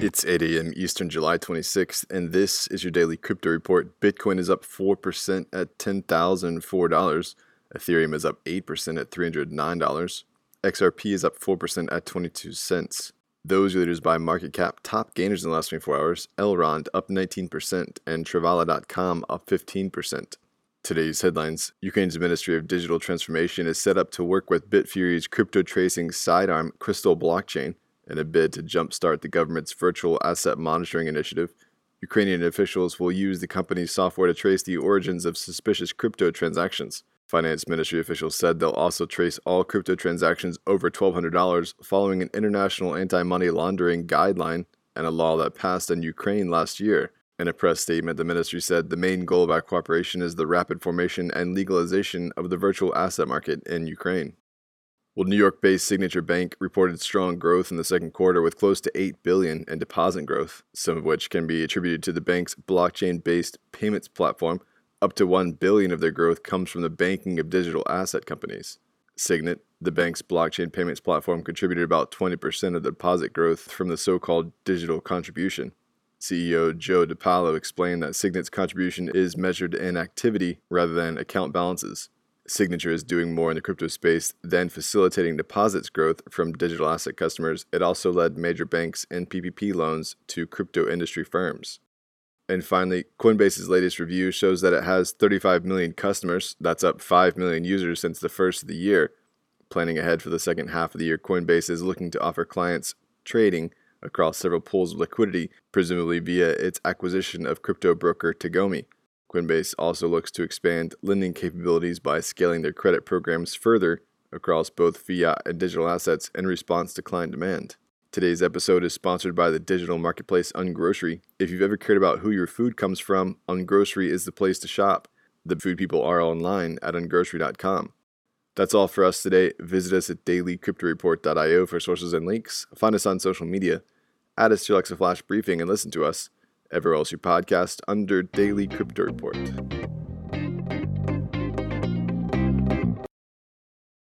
It's 8 a.m. Eastern, July 26th, and this is your daily crypto report. Bitcoin is up 4% at $10,004. Ethereum is up 8% at $309. XRP is up 4% at 22 cents. Those leaders by market cap. Top gainers in the last 24 hours Elrond up 19% and Travala.com up 15%. Today's headlines Ukraine's Ministry of Digital Transformation is set up to work with Bitfury's crypto tracing sidearm Crystal blockchain in a bid to jumpstart the government's virtual asset monitoring initiative. Ukrainian officials will use the company's software to trace the origins of suspicious crypto transactions. Finance Ministry officials said they'll also trace all crypto transactions over $1,200 following an international anti money laundering guideline and a law that passed in Ukraine last year. In a press statement, the ministry said the main goal of our cooperation is the rapid formation and legalization of the virtual asset market in Ukraine. Well, New York-based Signature Bank reported strong growth in the second quarter with close to 8 billion in deposit growth, some of which can be attributed to the bank's blockchain-based payments platform. Up to 1 billion of their growth comes from the banking of digital asset companies. Signet, the bank's blockchain payments platform, contributed about 20% of the deposit growth from the so-called digital contribution. CEO Joe DiPaolo explained that Signet's contribution is measured in activity rather than account balances. Signature is doing more in the crypto space than facilitating deposits growth from digital asset customers. It also led major banks and PPP loans to crypto industry firms. And finally, Coinbase's latest review shows that it has 35 million customers. That's up 5 million users since the first of the year. Planning ahead for the second half of the year, Coinbase is looking to offer clients trading across several pools of liquidity, presumably via its acquisition of crypto broker Tagomi. Coinbase also looks to expand lending capabilities by scaling their credit programs further across both fiat and digital assets in response to client demand. Today's episode is sponsored by the digital marketplace Ungrocery. If you've ever cared about who your food comes from, Ungrocery is the place to shop. The food people are online at ungrocery.com. That's all for us today. Visit us at dailycryptoreport.io for sources and links. Find us on social media. Add us to Alexa Flash briefing and listen to us everywhere else you podcast under Daily Crypto Report.